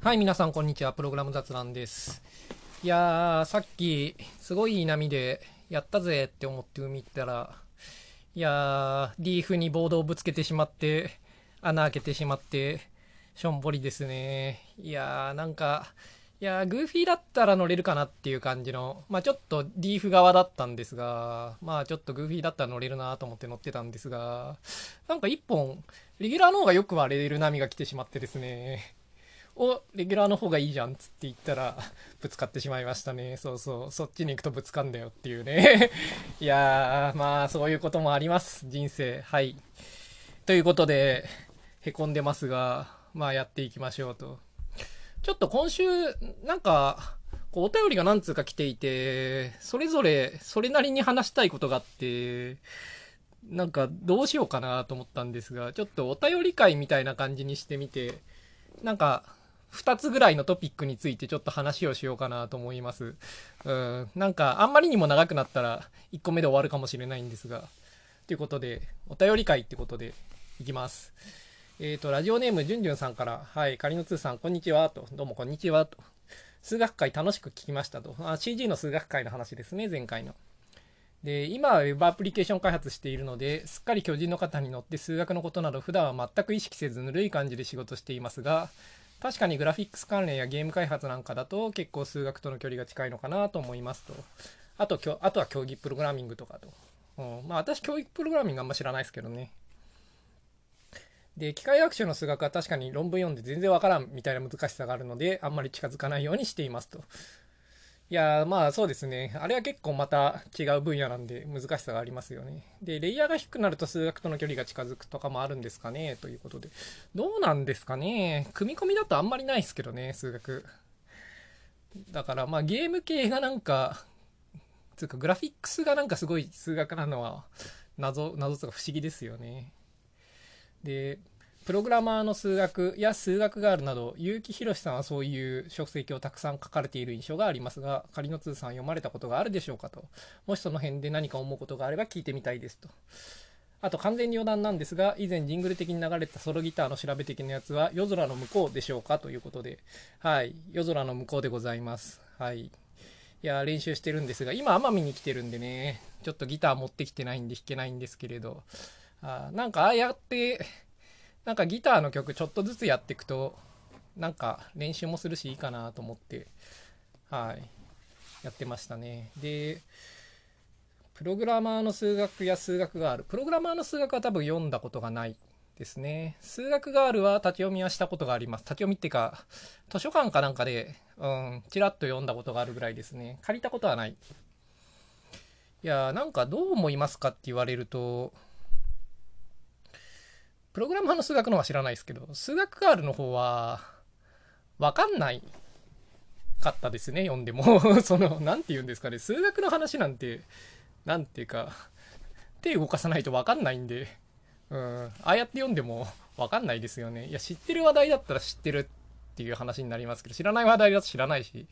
はい、皆さん、こんにちは。プログラム雑談です。いやー、さっき、すごい波で、やったぜって思って海行ったら、いやー、リーフにボードをぶつけてしまって、穴開けてしまって、しょんぼりですね。いやー、なんか、いやー、グーフィーだったら乗れるかなっていう感じの、まあちょっとリーフ側だったんですが、まあちょっとグーフィーだったら乗れるなと思って乗ってたんですが、なんか一本、レギュラーの方がよく割れる波が来てしまってですね。お、レギュラーの方がいいじゃんつって言ったら、ぶつかってしまいましたね。そうそう、そっちに行くとぶつかんだよっていうね。いやー、まあ、そういうこともあります。人生。はい。ということで、へこんでますが、まあ、やっていきましょうと。ちょっと今週、なんか、こうお便りが何通か来ていて、それぞれ、それなりに話したいことがあって、なんか、どうしようかなと思ったんですが、ちょっとお便り会みたいな感じにしてみて、なんか、2つぐらいのトピックについてちょっと話をしようかなと思います。うん。なんか、あんまりにも長くなったら1個目で終わるかもしれないんですが。ということで、お便り会ってことで、いきます。えっ、と、ラジオネーム、じゅんじゅんさんから、はい、カリノツーさん、こんにちは、と。どうも、こんにちは、と。数学会楽しく聞きましたと。あ、CG の数学会の話ですね、前回の。で、今は Web アプリケーション開発しているので、すっかり巨人の方に乗って数学のことなど普段は全く意識せずぬるい感じで仕事していますが、確かにグラフィックス関連やゲーム開発なんかだと結構数学との距離が近いのかなと思いますと。あと、あとは競技プログラミングとかと。うん、まあ私競技プログラミングあんま知らないですけどね。で、機械学習の数学は確かに論文読んで全然わからんみたいな難しさがあるので、あんまり近づかないようにしていますと。いやまあそうですね。あれは結構また違う分野なんで難しさがありますよね。で、レイヤーが低くなると数学との距離が近づくとかもあるんですかね？ということで。どうなんですかね？組み込みだとあんまりないですけどね、数学。だからまあゲーム系がなんか、つうかグラフィックスがなんかすごい数学なのは謎、謎とか不思議ですよね。で、プログラマーの数学や数学があるなど、結城宏さんはそういう書籍をたくさん書かれている印象がありますが、仮の通さん読まれたことがあるでしょうかと。もしその辺で何か思うことがあれば聞いてみたいですと。あと完全に余談なんですが、以前ジングル的に流れたソロギターの調べ的なやつは夜空の向こうでしょうかということで、はい、夜空の向こうでございます。はい。いや、練習してるんですが、今奄美に来てるんでね、ちょっとギター持ってきてないんで弾けないんですけれど、あなんかああやって、なんかギターの曲ちょっとずつやっていくと、なんか練習もするしいいかなと思って、はい、やってましたね。で、プログラマーの数学や数学がある。プログラマーの数学は多分読んだことがないですね。数学があるは立ち読みはしたことがあります。立ち読みっていうか、図書館かなんかで、うん、ちらっと読んだことがあるぐらいですね。借りたことはない。いやー、なんかどう思いますかって言われると、プログラマーの数学の方は知らないですけど、数学ガールの方は、わかんないかったですね、読んでも。その、なんて言うんですかね、数学の話なんて、なんていうか、手動かさないとわかんないんで、うん、ああやって読んでもわかんないですよね。いや、知ってる話題だったら知ってるっていう話になりますけど、知らない話題だと知らないし、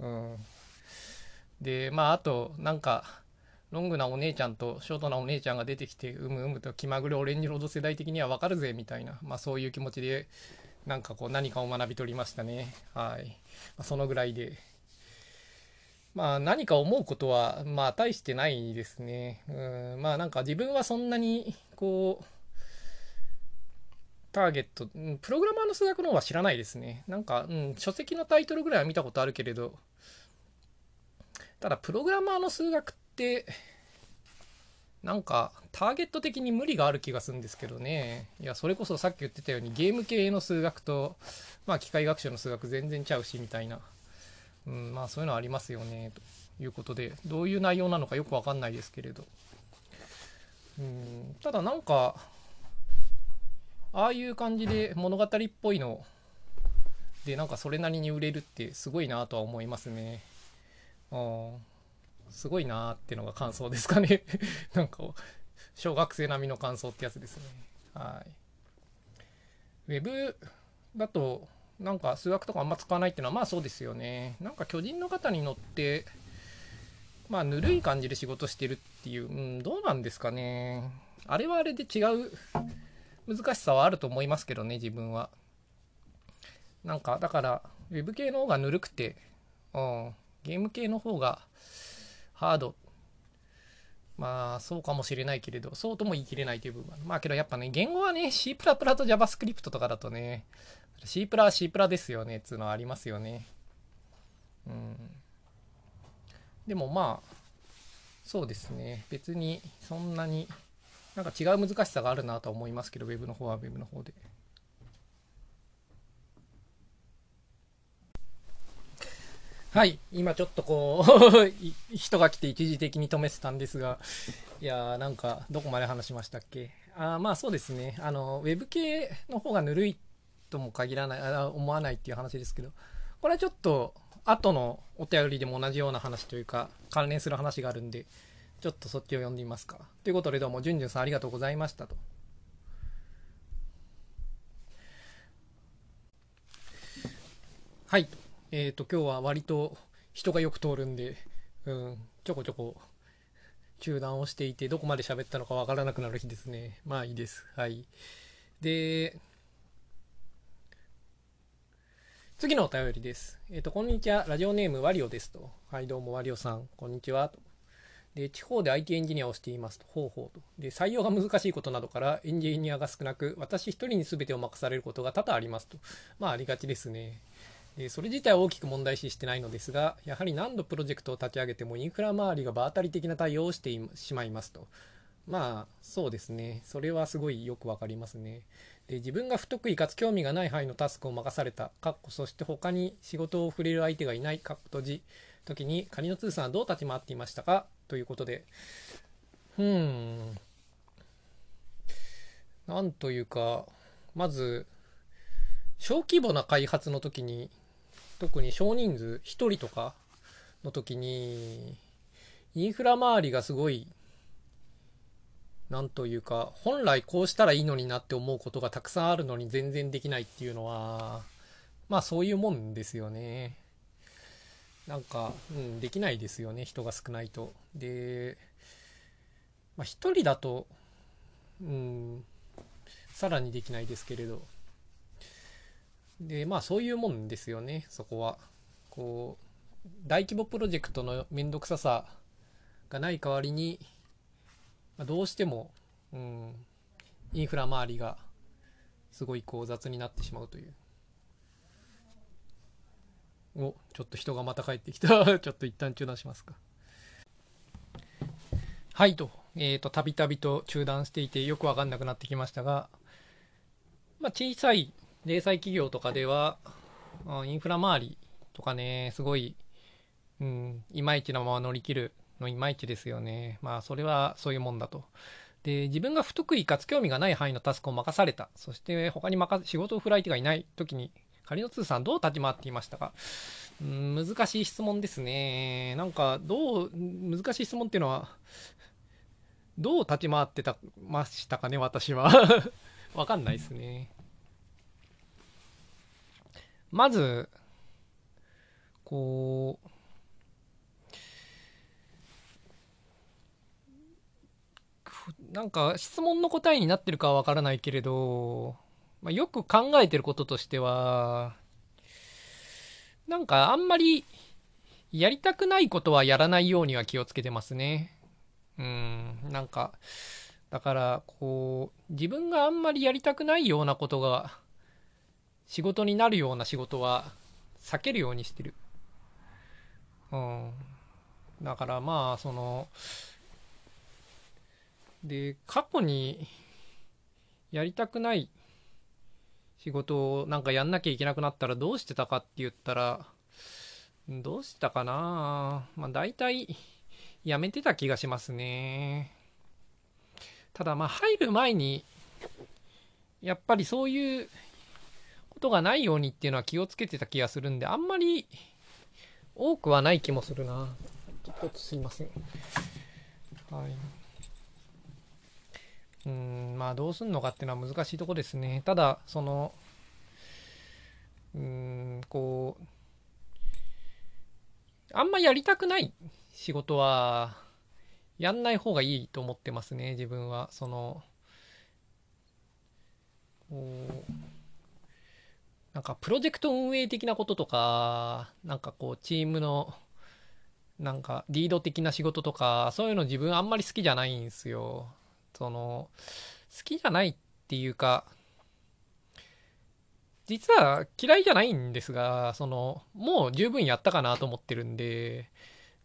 うん。で、まあ、あと、なんか、ロングなお姉ちゃんとショートなお姉ちゃんが出てきて、うむうむと気まぐれオレンジロード世代的にはわかるぜ、みたいな、まあそういう気持ちで、なんかこう何かを学び取りましたね。はい。まあ、そのぐらいで。まあ何か思うことは、まあ大してないですね。うん、まあなんか自分はそんなに、こう、ターゲット、プログラマーの数学の方は知らないですね。なんか、うん、書籍のタイトルぐらいは見たことあるけれど、ただプログラマーの数学って、なんかターゲット的に無理がある気がするんですけどね。いや、それこそさっき言ってたようにゲーム系の数学と、まあ機械学習の数学全然ちゃうし、みたいな。うん、まあそういうのありますよね、ということで、どういう内容なのかよくわかんないですけれど。うん、ただなんか、ああいう感じで物語っぽいので、なんかそれなりに売れるってすごいなとは思いますね。うんすごいなーってのが感想ですかね。なんか、小学生並みの感想ってやつですね。はい。ウェブだと、なんか数学とかあんま使わないっていうのはまあそうですよね。なんか巨人の方に乗って、まあぬるい感じで仕事してるっていう、うん、どうなんですかね。あれはあれで違う難しさはあると思いますけどね、自分は。なんか、だから、ウェブ系の方がぬるくて、うん、ゲーム系の方がハード。まあ、そうかもしれないけれど、そうとも言い切れないという部分はまあけどやっぱね、言語はね、C++ と JavaScript とかだとね、C プラ C ですよね、つうのはありますよね。うん。でもまあ、そうですね。別にそんなになんか違う難しさがあるなとは思いますけど、ウェブの方はウェブの方で。はい、今ちょっとこう 人が来て一時的に止めてたんですが、いやーなんかどこまで話しましたっけ？あまあそうですね、あの、ウェブ系の方がぬるいとも限らない、あ思わないっていう話ですけど、これはちょっと後のお便りでも同じような話というか、関連する話があるんで、ちょっとそっちを読んでみますか。ということでどうも、じゅんじゅんさんありがとうございましたと。はい。えっ、ー、と、今日は割と人がよく通るんで、うん、ちょこちょこ中断をしていて、どこまで喋ったのかわからなくなる日ですね。まあいいです。はい。で、次のお便りです。えっ、ー、と、こんにちは。ラジオネームワリオですと。はい、どうもワリオさん。こんにちは。で、地方で IT エンジニアをしていますと。ほうほうと。で、採用が難しいことなどからエンジニアが少なく、私一人に全てを任されることが多々ありますと。まあ、ありがちですね。それ自体は大きく問題視してないのですが、やはり何度プロジェクトを立ち上げてもインフラ周りが場当たり的な対応をしてしまいますと。まあ、そうですね。それはすごいよくわかりますね。で自分が不得意かつ興味がない範囲のタスクを任された、かっこそして他に仕事を触れる相手がいない、かっこ閉じ、時に仮の通さんはどう立ち回っていましたか？ということで、うん、なんというか、まず、小規模な開発の時に、特に少人数1人とかの時に、インフラ周りがすごい、なんというか、本来こうしたらいいのになって思うことがたくさんあるのに全然できないっていうのは、まあそういうもんですよね。なんか、うん、できないですよね、人が少ないと。で、まあ、1人だと、うん、さらにできないですけれど。で、まあそういうもんですよね、そこは。こう、大規模プロジェクトのめんどくささがない代わりに、まあ、どうしても、うん、インフラ周りがすごいこう雑になってしまうという。お、ちょっと人がまた帰ってきた。ちょっと一旦中断しますか。はいと、えっ、ー、と、たびたびと中断していてよくわかんなくなってきましたが、まあ、小さい零細企業とかでは、インフラ周りとかね、すごい、うん、いまいちなまま乗り切るのいまいちですよね。まあ、それはそういうもんだと。で、自分が不得意かつ興味がない範囲のタスクを任された。そして他に任仕事を振る相手がいない時に仮の通さんどう立ち回っていましたかうん難しい質問ですね。なんか、どう、難しい質問っていうのは、どう立ち回ってたましたかね、私は。わかんないですね。まず、こう、なんか質問の答えになってるかはわからないけれど、まあ、よく考えてることとしては、なんかあんまりやりたくないことはやらないようには気をつけてますね。うん、なんか、だから、こう、自分があんまりやりたくないようなことが仕事になるような仕事は避けるようにしてる。うん。だからまあ、その、で、過去にやりたくない仕事をなんかやんなきゃいけなくなったらどうしてたかって言ったら、どうしたかな？まあ大体やめてた気がしますね。ただまあ入る前に、やっぱりそういうことがないようにっていうのは気をつけてた気がするんで、あんまり多くはない気もするな。ちょっとすいません。はい。うん、まあどうすんのかっていうのは難しいとこですね。ただ、その、うん、こう、あんまやりたくない仕事は、やんない方がいいと思ってますね、自分は。その、なんかプロジェクト運営的なこととか、なんかこうチームの、なんかリード的な仕事とか、そういうの自分あんまり好きじゃないんですよ。その、好きじゃないっていうか、実は嫌いじゃないんですが、その、もう十分やったかなと思ってるんで、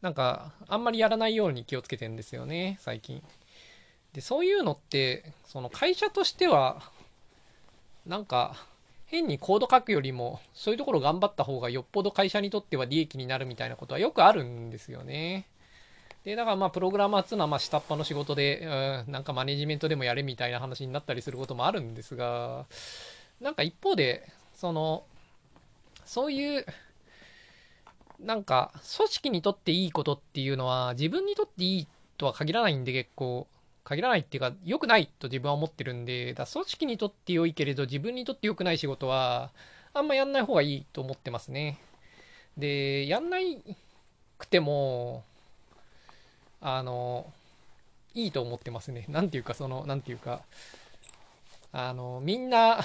なんか、あんまりやらないように気をつけてんですよね、最近。で、そういうのって、その会社としては、なんか、変にコード書くよりも、そういうところ頑張った方がよっぽど会社にとっては利益になるみたいなことはよくあるんですよね。で、だからまあ、プログラマーっていうのはまあ、下っ端の仕事で、うん、なんかマネジメントでもやれみたいな話になったりすることもあるんですが、なんか一方で、その、そういう、なんか、組織にとっていいことっていうのは、自分にとっていいとは限らないんで結構、限らないっていうか、良くないと自分は思ってるんで、だ組織にとって良いけれど、自分にとって良くない仕事は、あんまやんない方がいいと思ってますね。で、やんないくても、あの、いいと思ってますね。なんていうか、その、なんていうか、あの、みんな、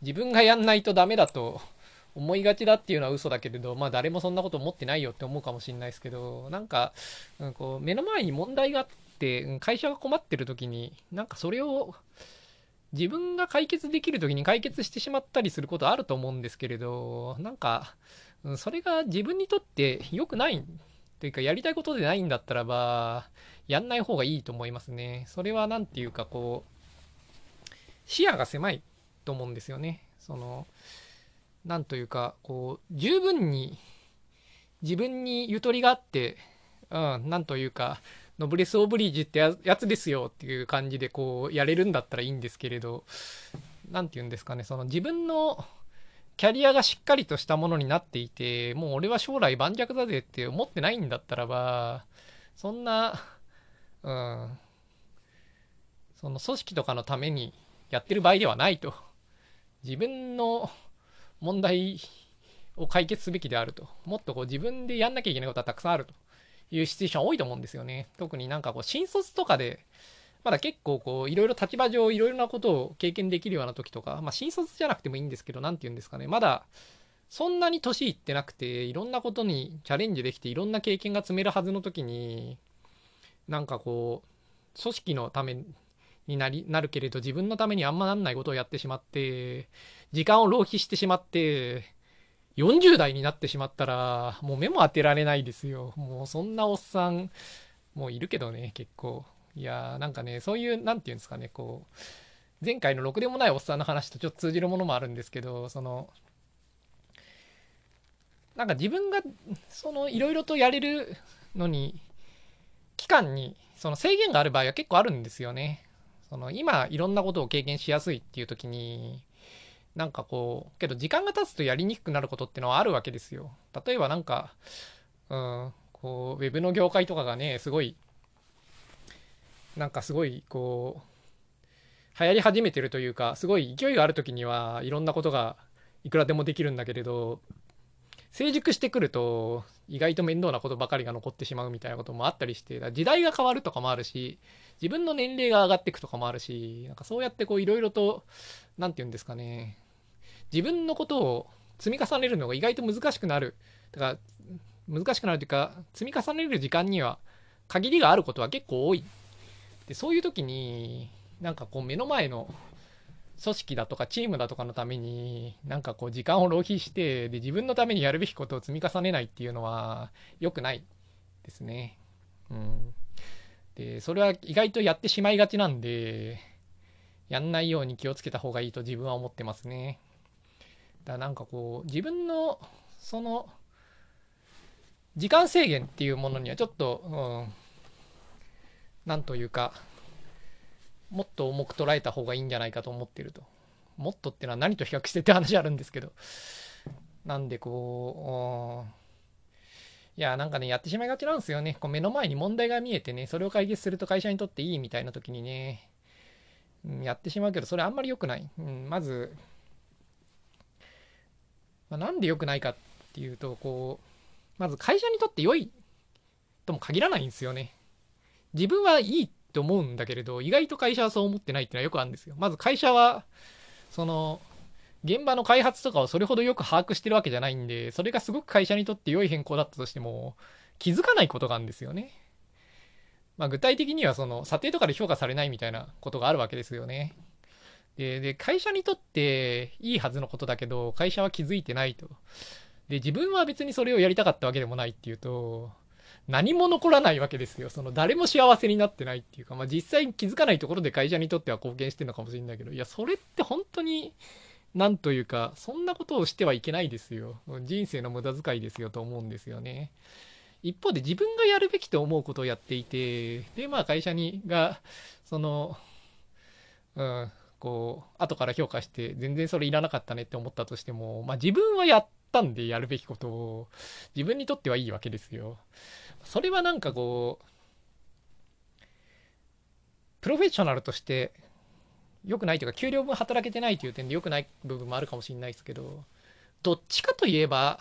自分がやんないとダメだと思いがちだっていうのは嘘だけれど、まあ誰もそんなこと思ってないよって思うかもしれないですけど、なんか、うん、こう目の前に問題があって、って会社が困ってる時に、なんかそれを自分が解決できる時に解決してしまったりすることあると思うんですけれど、なんか、それが自分にとって良くないというか、やりたいことでないんだったらば、やんない方がいいと思いますね。それは何て言うかこう、視野が狭いと思うんですよね。その、なんというか、こう、十分に自分にゆとりがあって、うん、なんというか、ノブレス・オブリージュってやつですよっていう感じでこうやれるんだったらいいんですけれど、何て言うんですかね、その自分のキャリアがしっかりとしたものになっていて、もう俺は将来盤石だぜって思ってないんだったらば、そんな、うん、その組織とかのためにやってる場合ではないと。自分の問題を解決すべきであると。もっとこう自分でやんなきゃいけないことはたくさんあるというシチュエーション多いと思うんですよね。特になんかこう新卒とかで、まだ結構こういろいろ立場上いろいろなことを経験できるような時とか、まあ新卒じゃなくてもいいんですけど、何て言うんですかね。まだそんなに年いってなくて、いろんなことにチャレンジできて、いろんな経験が積めるはずの時に、なんかこう、組織のためになり、なるけれど、自分のためにあんまなんないことをやってしまって、時間を浪費してしまって、40代になってしまったら、もう目も当てられないですよ。もうそんなおっさん、もういるけどね、結構。いやー、なんかね、そういう、なんていうんですかね、こう、前回のろくでもないおっさんの話とちょっと通じるものもあるんですけど、その、なんか自分が、その、いろいろとやれるのに、期間に、その制限がある場合は結構あるんですよね。その今いろんなことを経験しやすいっていう時になんかこうけど時間が経つとやりにくくなることってのはあるわけですよ。例えばなんかうんこうウェブの業界とかがねすごいなんかすごいこう流行り始めてるというかすごい勢いがある時にはいろんなことがいくらでもできるんだけれど成熟してくると意外と面倒なことばかりが残ってしまうみたいなこともあったりして時代が変わるとかもあるし自分の年齢が上がっていくとかもあるしなんかそうやってこういろいろと何て言うんですかね自分のことを積み重ねるのが意外と難しくなるだから難しくなるというか積み重ねる時間には限りがあることは結構多いでそういう時になんかこう目の前の組織だとかチームだとかのためになんかこう時間を浪費してで自分のためにやるべきことを積み重ねないっていうのは良くないですね。うん。で、それは意外とやってしまいがちなんで、やんないように気をつけた方がいいと自分は思ってますね。だなんかこう自分のその時間制限っていうものにはちょっと、うん、なんというかもっと重く捉えた方がいいんじゃないかと思ってると。もっとっていうのは何と比較してって話あるんですけど。なんでこう、いや、なんかね、やってしまいがちなんですよね。こう目の前に問題が見えてね、それを解決すると会社にとっていいみたいな時にね、やってしまうけど、それあんまり良くない。うん、まず、まあ、なんで良くないかっていうと、こう、まず会社にとって良いとも限らないんですよね。自分はいいって思うんだけれど、意外と会社はそう思ってないっていうのはよくあるんですよ。まず会社は、その、現場の開発とかをそれほどよく把握してるわけじゃないんで、それがすごく会社にとって良い変更だったとしても、気づかないことがあるんですよね。まあ、具体的にはその査定とかで評価されないみたいなことがあるわけですよね。で、で会社にとっていいはずのことだけど、会社は気づいてないと。で、自分は別にそれをやりたかったわけでもないっていうと、何も残らないわけですよ。その誰も幸せになってないっていうか、まあ実際に気づかないところで会社にとっては貢献してるのかもしれないけど、いや、それって本当に、なんというか、そんなことをしてはいけないですよ。人生の無駄遣いですよと思うんですよね。一方で自分がやるべきと思うことをやっていて、で、まあ会社にが、その、うん、こう、後から評価して、全然それいらなかったねって思ったとしても、まあ自分はやったんでやるべきことを、自分にとってはいいわけですよ。それはなんかこう、プロフェッショナルとして良くないというか、給料分働けてないという点で良くない部分もあるかもしれないですけど、どっちかといえば、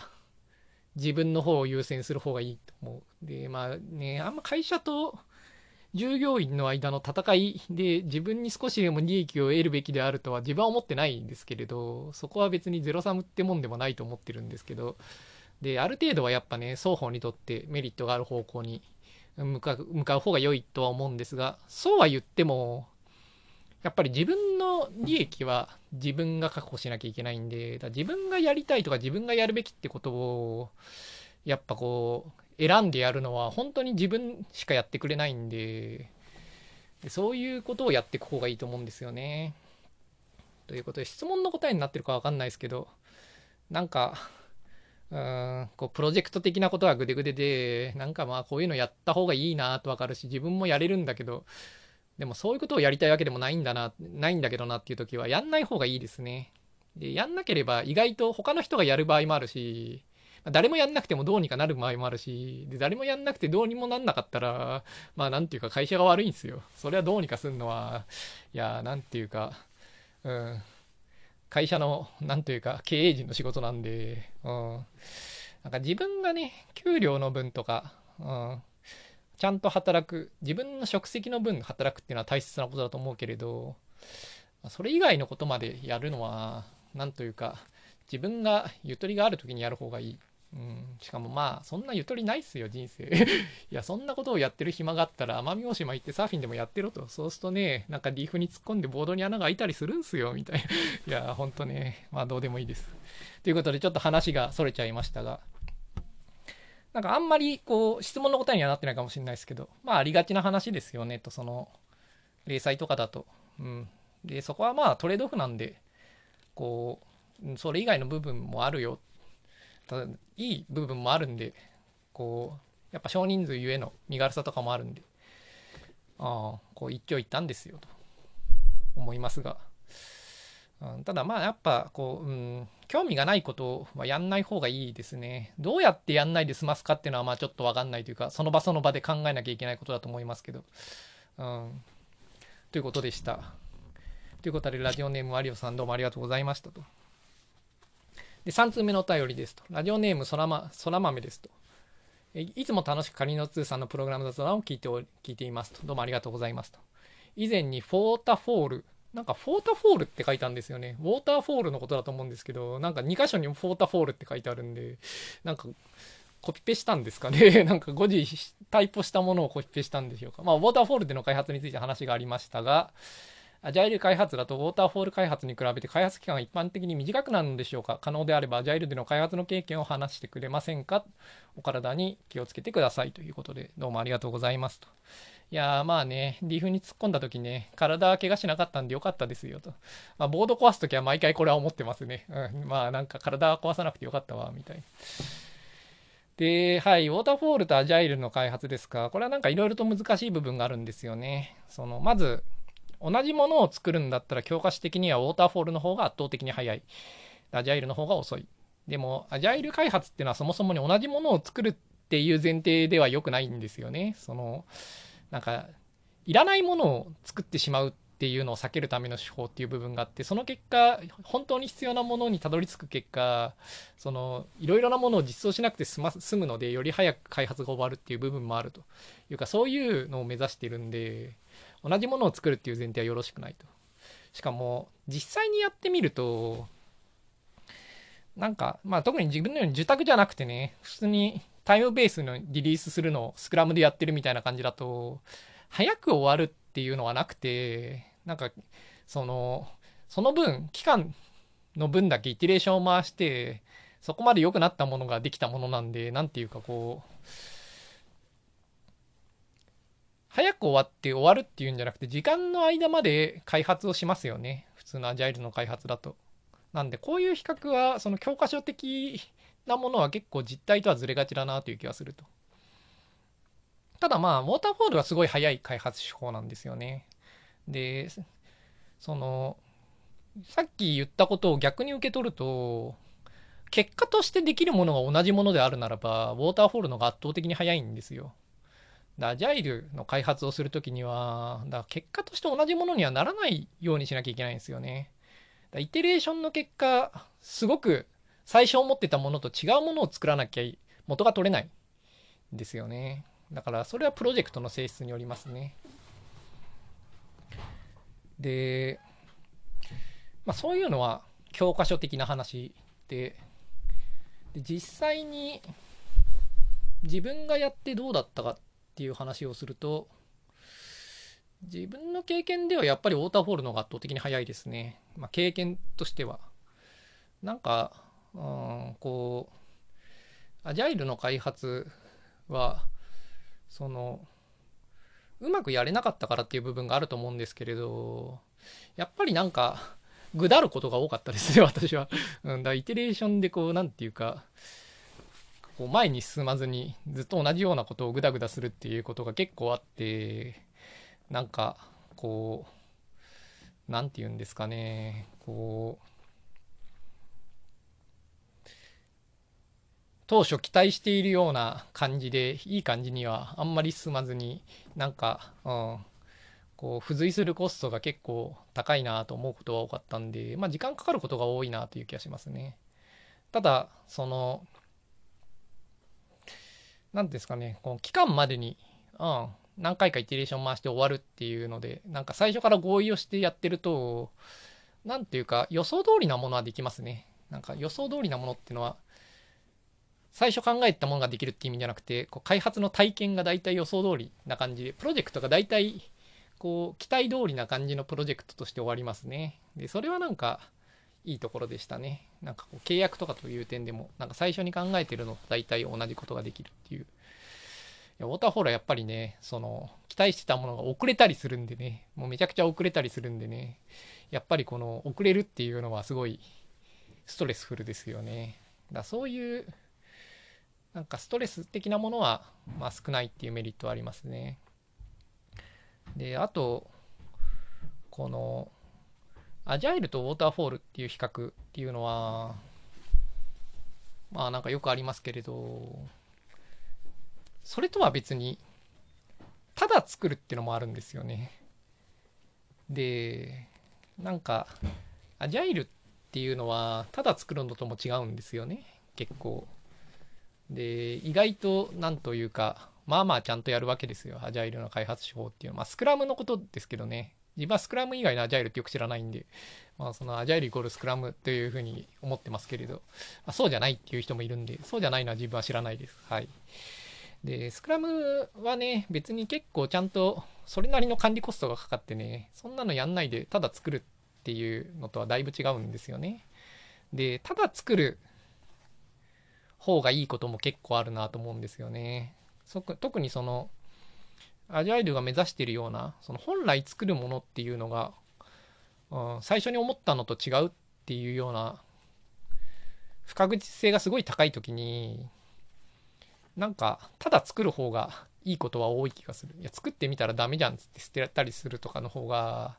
自分の方を優先する方がいいと思う。で、まあね、あんま会社と従業員の間の戦いで自分に少しでも利益を得るべきであるとは自分は思ってないんですけれど、そこは別にゼロサムってもんでもないと思ってるんですけど、で、ある程度はやっぱね、双方にとってメリットがある方向に向かう向かう方が良いとは思うんですが、そうは言っても、やっぱり自分の利益は自分が確保しなきゃいけないんで、だ自分がやりたいとか自分がやるべきってことを、やっぱこう、選んでやるのは本当に自分しかやってくれないんで、そういうことをやっていく方がいいと思うんですよね。ということで、質問の答えになってるかわかんないですけど、なんか、うん、こう、プロジェクト的なことはぐでぐでで、なんかまあこういうのやった方がいいなとわかるし、自分もやれるんだけど、でもそういうことをやりたいわけでもないんだな、ないんだけどなっていう時は、やんない方がいいですね。で、やんなければ意外と他の人がやる場合もあるし、誰もやんなくてもどうにかなる場合もあるし、で、誰もやんなくてどうにもなんなかったら、まあなんていうか会社が悪いんですよ。それはどうにかすんのは、いや、なんていうか、うん、会社の、なんというか、経営陣の仕事なんで、うん。なんか自分がね、給料の分とか、うん、ちゃんと働く、自分の職責の分働くっていうのは大切なことだと思うけれど、それ以外のことまでやるのは、なんというか、自分がゆとりがある時にやる方がいい。うん、しかもまあ、そんなゆとりないっすよ、人生。いや、そんなことをやってる暇があったら、奄美大島行ってサーフィンでもやってろと。そうするとね、なんかリーフに突っ込んでボードに穴が開いたりするんすよ、みたいな。いや、ほんとね、まあどうでもいいです。ということで、ちょっと話が逸れちゃいましたが、なんかあんまりこう、質問の答えにはなってないかもしれないですけど、まあありがちな話ですよね、と、その、零細とかだと。うん。で、そこはまあトレードオフなんで、こう、それ以外の部分もあるよただいい部分もあるんでこうやっぱ少人数ゆえの身軽さとかもあるんでああこう一長一短ですよと思いますが、うん、ただまあやっぱこう、うん、興味がないことはやんない方がいいですね。どうやってやんないで済ますかっていうのはまあちょっと分かんないというかその場その場で考えなきゃいけないことだと思いますけど、うん、ということでした。ということでラジオネームワリオさんどうもありがとうございましたと。で、3通目のお便りですと。ラジオネームそらま、そら豆ですと。いつも楽しくカニの通さんのプログラム雑談を聞いてお聞いていますと。どうもありがとうございますと。以前にフォータフォール、なんかフォータフォールって書いたんですよね。ウォーターフォールのことだと思うんですけど、なんか2箇所にフォータフォールって書いてあるんで、なんかコピペしたんですかね？なんか誤字タイプしたものをコピペしたんでしょうか。まあ、ウォーターフォールでの開発について話がありましたが、アジャイル開発だとウォーターフォール開発に比べて開発期間が一般的に短くなるのでしょうか？可能であればアジャイルでの開発の経験を話してくれませんか？お体に気をつけてくださいということでどうもありがとうございますと。いやーまあね、リーフに突っ込んだ時ね、体は怪我しなかったんでよかったですよと。まあ、ボード壊す時は毎回これは思ってますね。うん、まあなんか体は壊さなくてよかったわ、みたいな。で、はい、ウォーターフォールとアジャイルの開発ですか。これはなんかいろいろと難しい部分があるんですよね。その、まず、同じものを作るんだったら教科書的にはウォーターフォールの方が圧倒的に早い。アジャイルの方が遅い。でも、アジャイル開発っていうのはそもそもに同じものを作るっていう前提では良くないんですよね。その、なんか、いらないものを作ってしまうっていうのを避けるための手法っていう部分があって、その結果、本当に必要なものにたどり着く結果、その、いろいろなものを実装しなくて済むので、より早く開発が終わるっていう部分もあるというか、そういうのを目指してるんで、同じものを作るっていう前提はよろしくないと。しかも、実際にやってみると、なんか、まあ特に自分のように受託じゃなくてね、普通にタイムベースのリリースするのをスクラムでやってるみたいな感じだと、早く終わるっていうのはなくて、なんか、その、その分、期間の分だけイテレーションを回して、そこまで良くなったものができたものなんで、なんていうかこう、早く終わって終わるっていうんじゃなくて、時間の間まで開発をしますよね。普通のアジャイルの開発だと。なんで、こういう比較は、その教科書的なものは結構実態とはずれがちだなという気がすると。ただまあ、ウォーターフォールはすごい早い開発手法なんですよね。で、その、さっき言ったことを逆に受け取ると、結果としてできるものが同じものであるならば、ウォーターフォールのが圧倒的に早いんですよ。アジャイルの開発をするときには、だ結果として同じものにはならないようにしなきゃいけないんですよね。だイテレーションの結果、すごく最初思ってたものと違うものを作らなきゃ元が取れないんですよね。だからそれはプロジェクトの性質によりますね。で、まあ、そういうのは教科書的な話でで実際に自分がやってどうだったかっっていう話をすると、自分の経験ではやっぱりウォーターフォールの方が圧倒的に早いですね。まあ、経験としては。なんか、うん、こう、アジャイルの開発は、その、うまくやれなかったからっていう部分があると思うんですけれど、やっぱりなんか、ぐだることが多かったですね、私は。うん、だイテレーションでこう、なんていうか、こう前に進まずにずっと同じようなことをグダグダするっていうことが結構あってなんかこう何て言うんですかねこう当初期待しているような感じでいい感じにはあんまり進まずになんか、うん、こう付随するコストが結構高いなと思うことが多かったんで、まあ、時間かかることが多いなという気がしますね。ただその何ですかね、この期間までに、うん、何回かイテレーション回して終わるっていうので、なんか最初から合意をしてやってると、何ていうか予想通りなものはできますね。なんか予想通りなものっていうのは、最初考えたものができるって意味じゃなくて、こう開発の体験が大体予想通りな感じで、プロジェクトが大体、こう、期待通りな感じのプロジェクトとして終わりますね。で、それはなんか、いいところでしたね。なんかこう契約とかという点でも、なんか最初に考えてるのと大体同じことができるっていう。いやウォーターフォールはやっぱりね、その、期待してたものが遅れたりするんでね、もうめちゃくちゃ遅れたりするんでね、やっぱりこの遅れるっていうのはすごいストレスフルですよね。だそういう、なんかストレス的なものは、まあ少ないっていうメリットはありますね。で、あと、この、アジャイルとウォーターフォールっていう比較っていうのは、まあなんかよくありますけれど、それとは別に、ただ作るっていうのもあるんですよね。で、なんか、アジャイルっていうのは、ただ作るのとも違うんですよね。結構。で、意外と、なんというか、まあまあちゃんとやるわけですよ。アジャイルの開発手法っていうのは。まあ、スクラムのことですけどね。自分はスクラム以外のアジャイルってよく知らないんで、まあ、そのアジャイルイコールスクラムというふうに思ってますけれど、まあ、そうじゃないっていう人もいるんで、そうじゃないのは自分は知らないです。はい。で、スクラムはね、別に結構ちゃんとそれなりの管理コストがかかってね、そんなのやんないでただ作るっていうのとはだいぶ違うんですよね。で、ただ作る方がいいことも結構あるなと思うんですよね。そ特にその、アジャイルが目指しているような、その本来作るものっていうのが、うん、最初に思ったのと違うっていうような、不確実性がすごい高い時に、なんか、ただ作る方がいいことは多い気がする。いや、作ってみたらダメじゃんって捨てたりするとかの方が、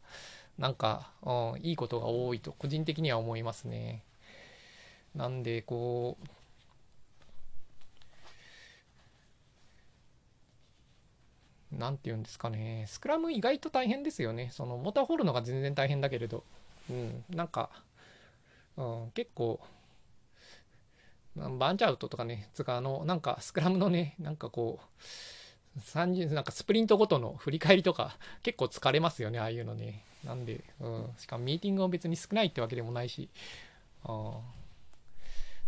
なんか、うん、いいことが多いと個人的には思いますね。なんで、こう、何て言うんですかね、スクラム意外と大変ですよね。その、モーター掘るのが全然大変だけれど、うん、なんか、うん、結構、バンチャウトとかね、つかあの、なんかスクラムのね、なんかこう、30なんかスプリントごとの振り返りとか結構疲れますよね、ああいうのね。なんで、うん、しかもミーティングも別に少ないってわけでもないし、あ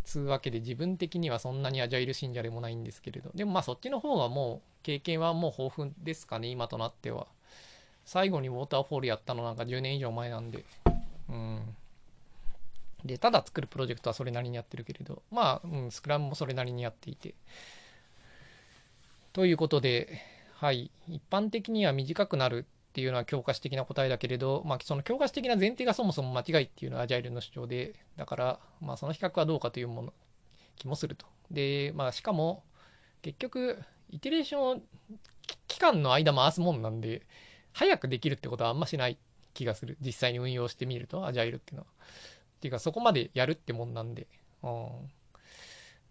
つうわけで自分的にはそんなにアジャイル信者でもないんですけれど。でもまあそっちの方がもう経験はもう豊富ですかね今となっては。最後にウォーターフォールやったのなんか10年以上前なんで。うん。でただ作るプロジェクトはそれなりにやってるけれど。まあ、うん、スクラムもそれなりにやっていて。ということではい。一般的には短くなるっていうのは教科書的な答えだけれど、まあ、その教科書的な前提がそもそも間違いっていうのはアジャイルの主張で、だから、まあ、その比較はどうかというもの、気もすると。で、まあ、しかも、結局、イテレーションを期間の間回すもんなんで、早くできるってことはあんましない気がする。実際に運用してみると、アジャイルっていうのは。っていうか、そこまでやるってもんなんで。うん。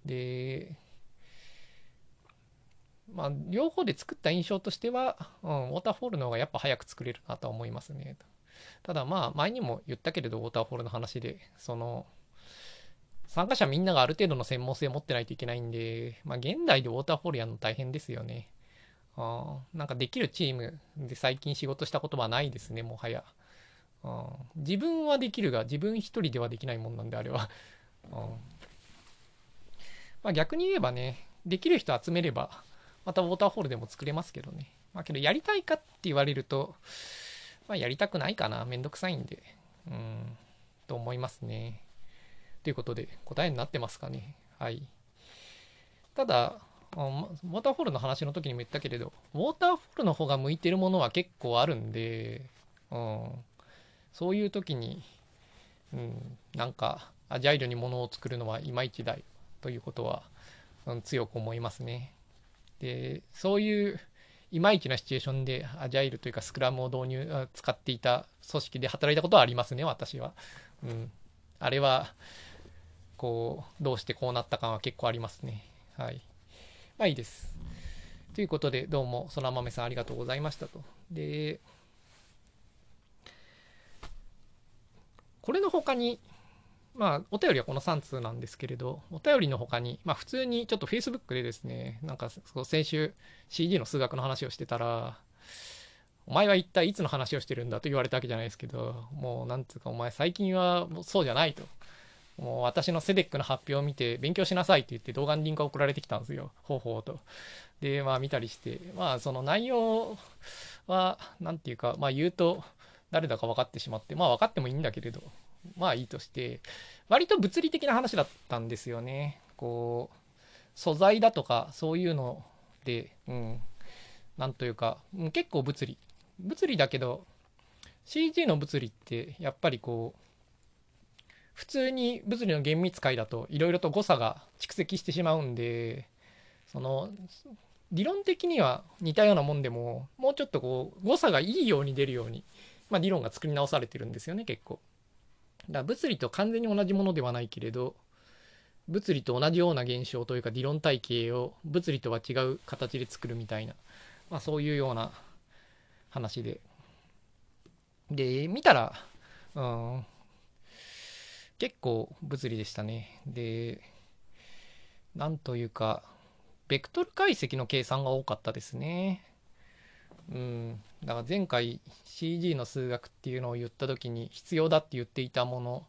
で、まあ、両方で作った印象としては、うん、ウォーターフォールの方がやっぱ早く作れるなとは思いますね。ただまあ、前にも言ったけれど、ウォーターフォールの話で、その、参加者みんながある程度の専門性を持ってないといけないんで、まあ、現代でウォーターフォールやるの大変ですよね。あなんかできるチームで最近仕事したことはないですね、もはや。あ自分はできるが、自分一人ではできないもんなんで、あれは。あまあ、逆に言えばね、できる人集めれば、またウォーターホールでも作れますけどね。まあけどやりたいかって言われると、まあやりたくないかな。めんどくさいんで。うん。と思いますね。ということで、答えになってますかね。はい。ただ、ウォーターフォールの話の時にも言ったけれど、ウォーターフォールの方が向いてるものは結構あるんで、うん、そういう時に、うん、なんか、アジャイルにものを作るのはいまいちだよということは、うん、強く思いますね。で、そういういまいちなシチュエーションでアジャイルというかスクラムを導入、使っていた組織で働いたことはありますね、私は。うん。あれは、こう、どうしてこうなったかは結構ありますね。はい。まあいいです。ということで、どうも、そら豆さんありがとうございましたと。で、これの他に、まあ、お便りはこの3通なんですけれど、お便りの他に、まあ、普通にちょっと Facebook でですね、なんか、先週 CG の数学の話をしてたら、お前は一体いつの話をしてるんだと言われたわけじゃないですけど、もう、なんつうか、お前最近はそうじゃないと。もう私のセデックの発表を見て勉強しなさいって言って動画にリンクが送られてきたんですよ。ほうほうと。で、まあ見たりして、まあその内容は、なんていうか、まあ言うと誰だか分かってしまって、まあ分かってもいいんだけれど、まあいいとして、割と物理的な話だったんですよね。こう、素材だとか、そういうので、うん、なんというか、結構物理。物理だけど、CG の物理って、やっぱりこう、普通に物理の厳密解だと、いろいろと誤差が蓄積してしまうんで、その、理論的には似たようなもんでも、もうちょっとこう、誤差がいいように出るように、まあ理論が作り直されてるんですよね、結構。だから物理と完全に同じものではないけれど物理と同じような現象というか理論体系を物理とは違う形で作るみたいな、まあ、そういうような話で。で見たら、うん、結構物理でしたね。でなんというかベクトル解析の計算が多かったですね。うん、だから前回 CG の数学っていうのを言った時に必要だって言っていたもの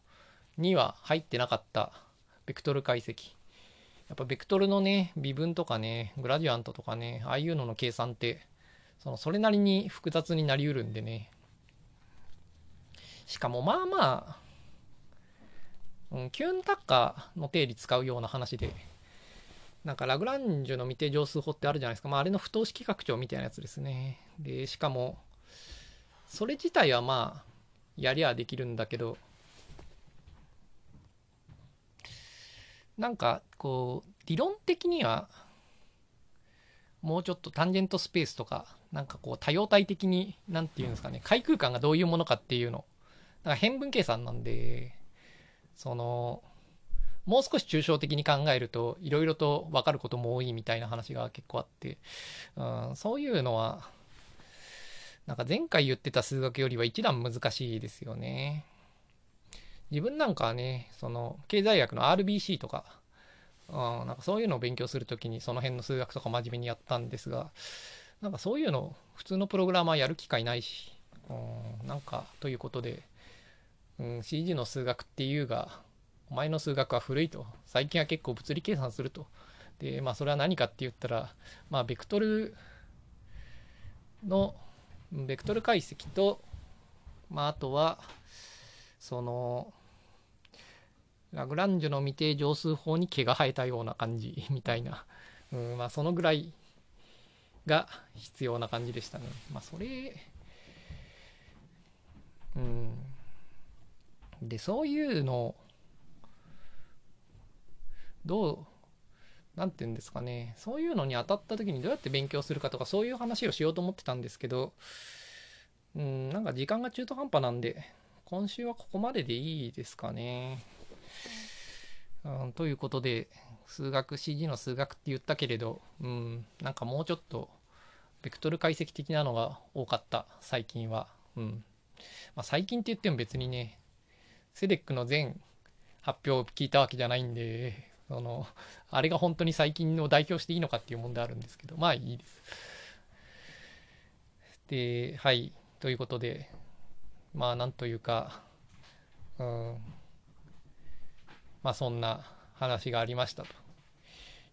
には入ってなかったベクトル解析。やっぱベクトルのね、微分とかね、グラディアントとかね、ああいうのの計算って、そのそれなりに複雑になりうるんでね。しかもまあまあ、うん、キュンタッカーの定理使うような話で、なんかラグランジュの未定乗数法ってあるじゃないですか。まあ、あれの不等式拡張みたいなやつですね。で、しかも、それ自体はまあ、やりゃできるんだけど、なんか、こう、理論的には、もうちょっとタンジェントスペースとか、なんかこう多様体的に、なんていうんですかね、階空間がどういうものかっていうの。だから変分計算なんで、その、もう少し抽象的に考えるといろいろと分かることも多いみたいな話が結構あって、うん、そういうのはなんか前回言ってた数学よりは一段難しいですよね。自分なんかはね、その経済学の RBC とか、うん、なんかそういうのを勉強するときにその辺の数学とか真面目にやったんですが、なんかそういうの普通のプログラマーやる機会ないし、うん、なんかということで、うん、CG の数学っていうが、お前の数学は古いと。最近は結構物理計算すると。で、まあそれは何かって言ったら、まあベクトルの、ベクトル解析と、まああとは、その、ラグランジュの未定乗数法に毛が生えたような感じ みたいな、うん、まあそのぐらいが必要な感じでしたね。まあそれ、うん。で、そういうのをどう、なんて言うんですかね、そういうのに当たった時にどうやって勉強するかとか、そういう話をしようと思ってたんですけど、うん、なんか時間が中途半端なんで、今週はここまででいいですかね。うん、ということで、数学、CG の数学って言ったけれど、うん、なんかもうちょっと、ベクトル解析的なのが多かった、最近は。うん。まあ、最近って言っても別にね、セデックの全発表を聞いたわけじゃないんで、その、あれが本当に最近を代表していいのかっていう問題あるんですけど、まあいいです。で、はい。ということで、まあなんというか、うん、まあそんな話がありましたと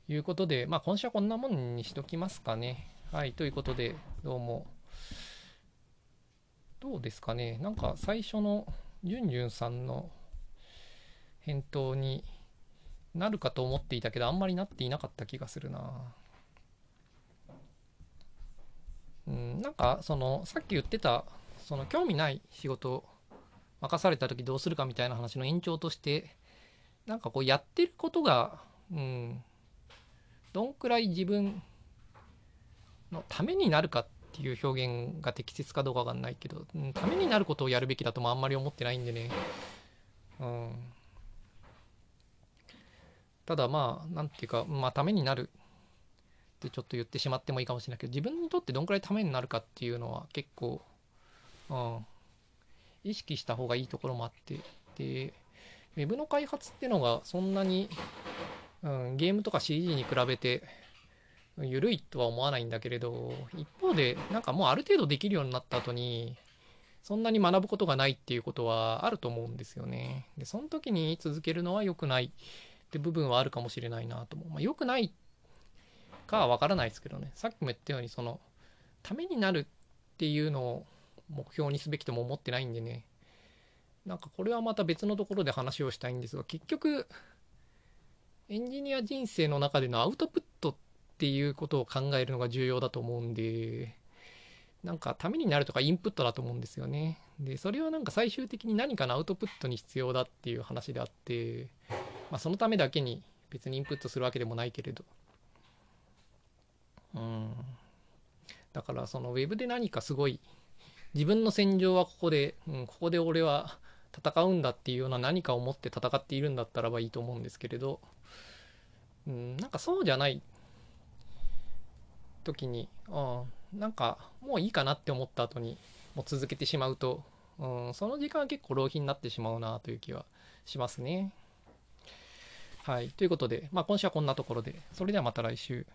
いうことで、まあ今週はこんなもんにしときますかね。はい、ということで、どうも。どうですかね。なんか最初のじゅんじゅんさんの返答になるかと思っていたけど、あんまりなっていなかった気がするな。うん、なんかそのさっき言ってたその興味ない仕事任された時どうするかみたいな話の延長としてなんかこうやってることが、うん、どんくらい自分のためになるかっていう表現が適切かどうかわかんないけど、うん、ためになることをやるべきだともあんまり思ってないんでね、うん、ただまあなんていうかまあためになるってちょっと言ってしまってもいいかもしれないけど自分にとってどんくらいためになるかっていうのは結構、うん、意識した方がいいところもあってで Web の開発ってのがそんなに、うん、ゲームとか CG に比べて緩いとは思わないんだけれど一方でなんかもうある程度できるようになった後にそんなに学ぶことがないっていうことはあると思うんですよね。でその時に続けるのは良くないって部分はあるかもしれないなと思う。まあ、良くないかはわからないですけどね。さっきも言ったようにそのためになるっていうのを目標にすべきとも思ってないんでね。なんかこれはまた別のところで話をしたいんですが結局エンジニア人生の中でのアウトプットっていうことを考えるのが重要だと思うんでなんかためになるとかインプットだと思うんですよね。でそれはなんか最終的に何かのアウトプットに必要だっていう話であって、まあ、そのためだけに別にインプットするわけでもないけれど。うん。だからそのウェブで何かすごい自分の戦場はここで、うん、ここで俺は戦うんだっていうような何かを持って戦っているんだったらばいいと思うんですけれど、うん、なんかそうじゃない時に、うん、なんかもういいかなって思った後にもう続けてしまうと、うん、その時間は結構浪費になってしまうなという気はしますね。はい。ということで、まあ今週はこんなところで、それではまた来週。